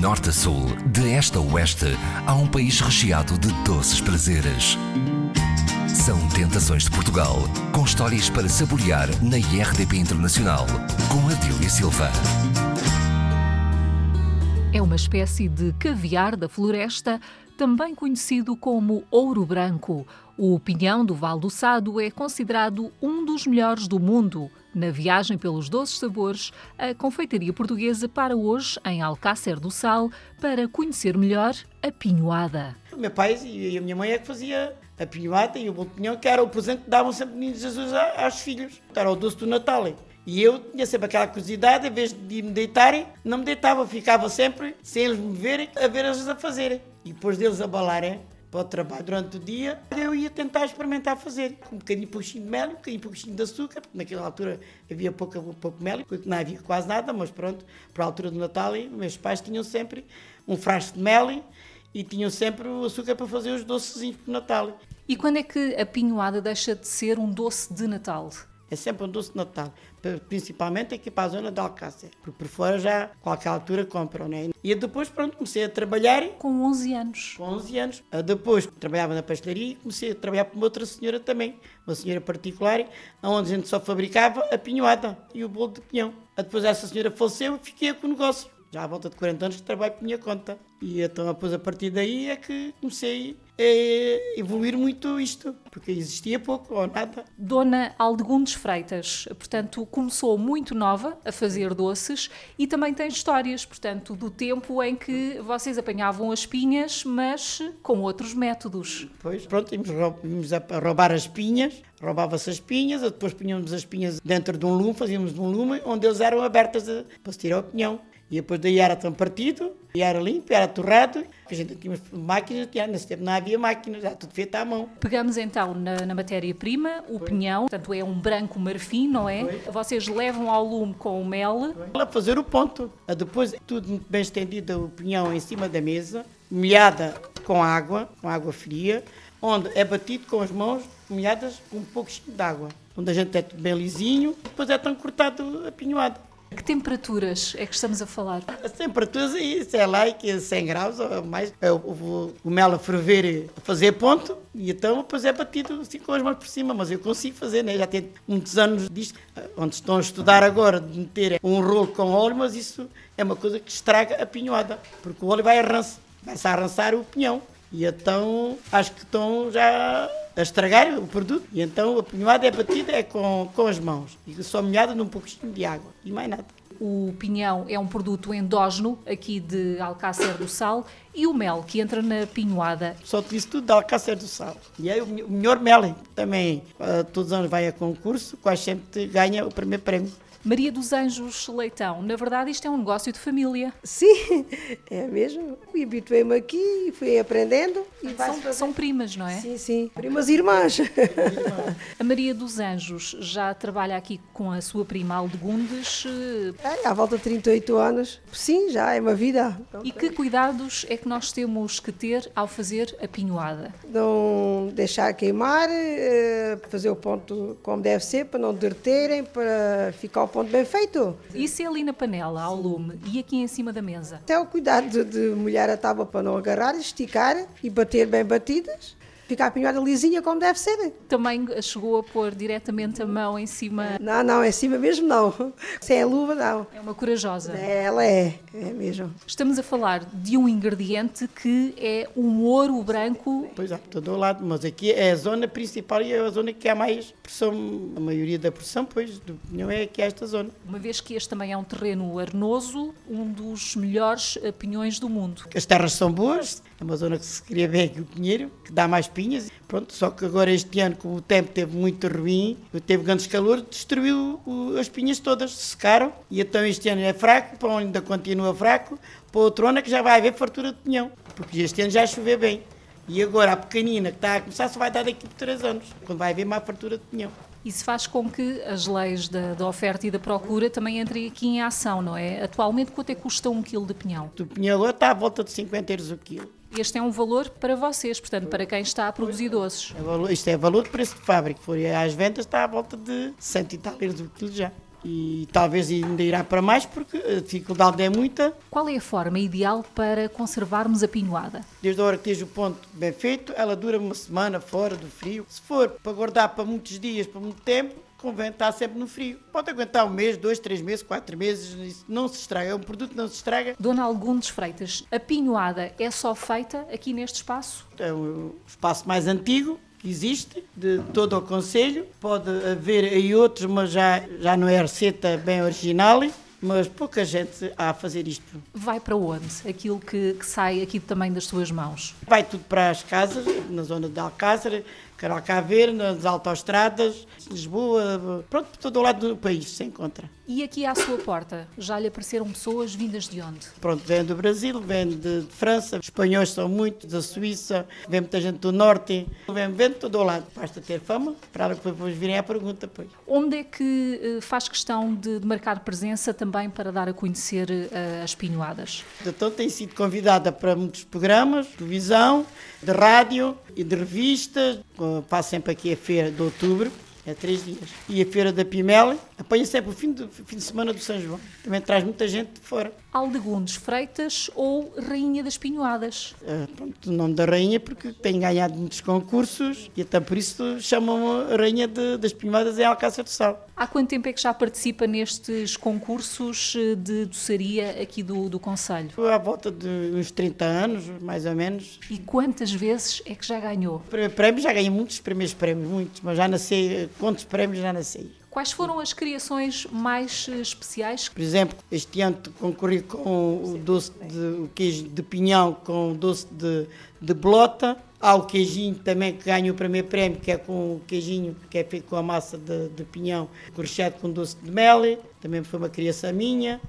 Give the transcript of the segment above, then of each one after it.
norte a sul, de este a oeste, há um país recheado de doces prazeres. São Tentações de Portugal, com histórias para saborear na IRDP Internacional, com Adília Silva. É uma espécie de caviar da floresta, também conhecido como ouro branco. O pinhão do Val do Sado é considerado um dos melhores do mundo. Na viagem pelos doces sabores, a confeitaria portuguesa para hoje em Alcácer do Sal para conhecer melhor a pinhoada. O meu pai e a minha mãe é que fazia a pinhoada e o bolo de pinhão, que era o presente que davam sempre meninos Jesus aos filhos. Era o doce do Natal. E eu tinha sempre aquela curiosidade, em vez de me deitarem, não me deitava, ficava sempre, sem eles me verem, a ver eles a fazerem. E depois deles abalarem para o trabalho durante o dia, eu ia tentar experimentar fazer. Um bocadinho pouquinho de mel, um bocadinho pouquinho de açúcar, porque naquela altura havia pouco, pouco mel, não havia quase nada, mas pronto, para a altura do Natal, meus pais tinham sempre um frasco de mel e tinham sempre o açúcar para fazer os docezinhos para o Natal. E quando é que a pinhoada deixa de ser um doce de Natal? É sempre um doce de Natal, principalmente aqui para a zona de Alcácer, porque por fora já, qualquer altura, compram, né? E depois, pronto, comecei a trabalhar. Com 11 anos. Com 11 anos. Depois, trabalhava na pastelaria e comecei a trabalhar para uma outra senhora também, uma senhora particular, onde a gente só fabricava a pinhoada e o bolo de pinhão. Depois essa senhora faleceu e fiquei com o negócio. Já à volta de 40 anos que trabalho por minha conta. E então, depois, a partir daí, é que comecei a evoluir muito isto, porque existia pouco ou nada. Dona Aldegundes Freitas, portanto, começou muito nova a fazer doces e também tem histórias, portanto, do tempo em que vocês apanhavam as pinhas, mas com outros métodos. Pois, pronto, íamos a roubar as pinhas, roubava-se as pinhas, depois punhamos as pinhas dentro de um lume, fazíamos de um lume, onde eles eram abertas para se tirar o pinhão. E depois daí era tão partido, e era limpo, era torrado. A gente tinha máquinas, nesse tempo não havia máquinas, era tudo feito à mão. Pegamos então na, na matéria-prima, o pinhão, portanto é um branco marfim, não é? Vocês levam ao lume com o mel. Para fazer o ponto. Depois, tudo bem estendido, o pinhão em cima da mesa, molhada com água, com água fria, onde é batido com as mãos molhadas com um pouquinho de água. Onde a gente é tudo bem lisinho, depois é tão cortado a pinhoada. Que temperaturas é que estamos a falar? As temperaturas, sei lá, que 100 graus ou mais. Eu vou o mel a ferver, fazer ponto, e então depois é batido assim com as mãos por cima. Mas eu consigo fazer, né? já tenho muitos anos disto. Onde estão a estudar agora de meter um rolo com óleo, mas isso é uma coisa que estraga a pinhoada, porque o óleo vai arrançar, vai-se arrançar o pinhão. E então acho que estão já a estragar o produto. E então a pinhoada é batida é com, com as mãos e só molhada num pouquinho de água e mais nada. O pinhão é um produto endógeno aqui de Alcácer do Sal e o mel que entra na pinhoada. Só utilizo tudo de Alcácer do Sal. E é o melhor mel também. Uh, todos os anos vai a concurso, quase sempre ganha o primeiro prémio. Maria dos Anjos Leitão, na verdade isto é um negócio de família. Sim, é mesmo. E habituei-me aqui e fui aprendendo. E são, são, primas, não é? Sim, sim. Primas irmãs. A Maria dos Anjos já trabalha aqui com a sua prima Aldegundes? É, à volta de 38 anos. Sim, já é uma vida. E que cuidados é que nós temos que ter ao fazer a pinhoada? Não deixar queimar, eh, fazer o ponto como deve ser, para não derreterem, para ficar o ponto bem feito. Isso é ali na panela, ao lume, e aqui em cima da mesa? Até o cuidado de, de molhar a tábua para não agarrar, esticar e bater bem batidas ficar a pinhada lisinha como deve ser. Também chegou a pôr diretamente a mão em cima? Não, não, em cima mesmo não. Sem a luva, não. É uma corajosa. Ela é, é mesmo. Estamos a falar de um ingrediente que é um ouro branco. Pois é, todo lado, mas aqui é a zona principal e é a zona que há mais pressão, a maioria da pressão, pois, do pinhão é aqui esta zona. Uma vez que este também é um terreno arenoso, um dos melhores pinhões do mundo. As terras são boas, é uma zona que se cria bem aqui o pinheiro, que dá mais Pronto, só que agora este ano, como o tempo teve muito ruim, teve grandes calor, destruiu as pinhas todas, secaram. E então este ano é fraco, para onde ainda continua fraco, para outro ano é que já vai haver fartura de pinhão, porque este ano já choveu bem. E agora a pequenina que está a começar só vai dar daqui por 3 anos, quando vai haver má fartura de pinhão. Isso faz com que as leis da, da, oferta e da procura também entrem aqui em ação, não é? Atualmente, quanto é que custa um quilo de pinhão? O pinhão agora está à volta de 50 euros o quilo. Este é um valor para vocês, portanto, para quem está a produzir doces. É valor, isto é valor de preço de fábrica. For às vendas está à volta de 100 e tal euros o quilo já. e talvez ainda irá para mais porque a dificuldade é muita. Qual é a forma ideal para conservarmos a pinhoada? Desde a hora que esteja o ponto bem feito, ela dura uma semana fora do frio. Se for para guardar para muitos dias, para muito tempo, convém estar sempre no frio. Pode aguentar um mês, dois, três meses, quatro meses, não se estraga. É um produto que não se estraga. Dona Algundes Freitas, a pinhoada é só feita aqui neste espaço? É o espaço mais antigo que existe de todo o Conselho. Pode haver aí outros, mas já, já não é receita bem original. Mas pouca gente há a fazer isto. Vai para onde? Aquilo que, que sai aqui também das suas mãos? Vai tudo para as casas, na zona de Alcácer, Caralcaveira, nas autoestradas, Lisboa, pronto, por todo o lado do país se encontra. E aqui à sua porta, já lhe apareceram pessoas vindas de onde? Pronto, vem do Brasil, vem de, França, os espanhóis são muitos, da Suíça, vem muita gente do Norte, vem, vem de todo o lado. Basta ter fama para depois virem à pergunta. Pois. Onde é que eh, faz questão de, de marcar presença também para dar a conhecer uh, as pinhoadas? Então tem sido convidada para muitos programas, de televisão, de rádio e de revistas. Passo sempre aqui a feira de outubro, é três dias. E a feira da Pimela, apanha sempre o fim de, fim de semana do São João. Também traz muita gente de fora. Aldegundes Freitas ou Rainha das Pinhoadas? É, pronto, o nome da Rainha porque tem ganhado muitos concursos e até por isso chamam a Rainha de, das Pinhoadas em Alcácer do Sal. Há quanto tempo é que já participa nestes concursos eh, de doçaria aqui do, do Conselho? À volta de uns 30 anos, mais ou menos. E quantas vezes é que já ganhou? Prémios, já ganhei muitos primeiros prémios, muitos, mas já nasci, quantos prémios já nasci? Quais foram as criações mais eh, especiais? Por exemplo, este ano concorri com o doce de o queijo de pinhão com o doce de, de bolota. Há o queijinho também que ganha o primeiro prémio, que é com o queijinho que é feito com a massa de, de pinhão, recheado com doce de mel. Também foi uma criação minha.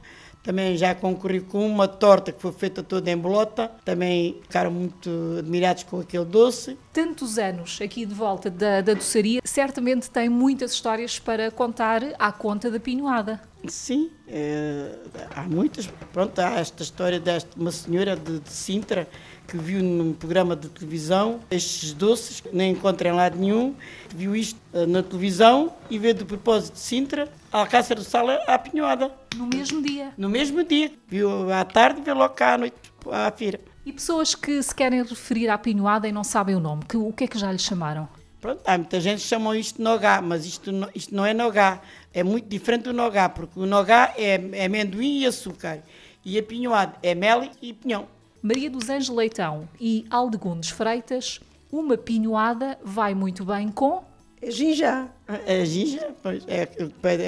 Também já concorri com uma torta que foi feita toda em bolota. Também ficaram muito admirados com aquele doce. Tantos anos aqui de volta da, da doçaria, certamente tem muitas histórias para contar à conta da pinhoada. Sim, é, há muitas. Pronto, há esta história desta uma senhora de, de Sintra que viu num programa de televisão estes doces, que nem encontra em lado nenhum, viu isto uh, na televisão e vê de propósito de Sintra, Alcácer do Sal à Pinhoada. No mesmo dia? No mesmo dia. Viu à tarde e vê logo cá à noite à feira. E pessoas que se querem referir à Pinhoada e não sabem o nome, que, o que é que já lhe chamaram? Pronto, há muita gente que chamam isto de nogá, mas isto, isto não é nogá. É muito diferente do nogá, porque o nogá é, é amendoim e açúcar. E a pinhoada é mel e pinhão. Maria dos Anjos Leitão e Aldegundes Freitas, uma pinhoada vai muito bem com... Ginja. A ginja, pois, é,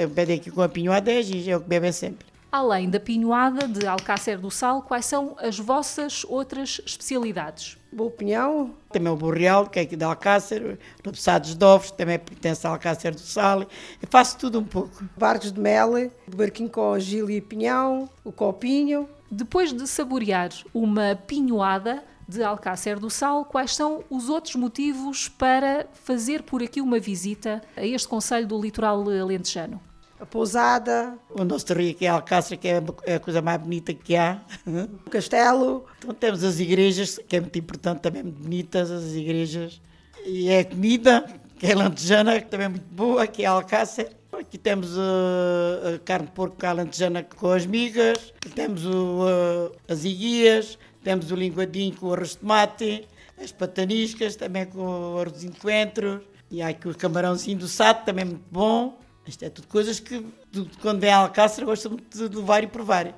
pede aqui com a pinhoada é a ginja, é o que bebem sempre. Além da pinhoada de Alcácer do Sal, quais são as vossas outras especialidades? Bom pinhão. Também o borreal, que é aqui de Alcácer, repousados de ovos, também pertence a Alcácer do Sal. Eu faço tudo um pouco. Barcos de mel, barquinho com gil e pinhão, o copinho. Depois de saborear uma pinhoada de Alcácer do Sal, quais são os outros motivos para fazer por aqui uma visita a este Conselho do Litoral Alentejano? A pousada. O nosso rio que é Alcácer, que é a coisa mais bonita que há. O castelo. Então temos as igrejas, que é muito importante, também muito bonitas as igrejas. E é a comida, que é lantejana, que também é muito boa, que é Alcácer. Aqui temos uh, a carne de porco alentejana com as migas, temos o, uh, as iguias, temos o linguadinho com o arroz de tomate, as pataniscas também com o arrozinho de coentro, e há aqui o camarãozinho do sato, também muito bom. Isto é tudo coisas que, quando vem a Alcácer, gosto muito de levar e provar.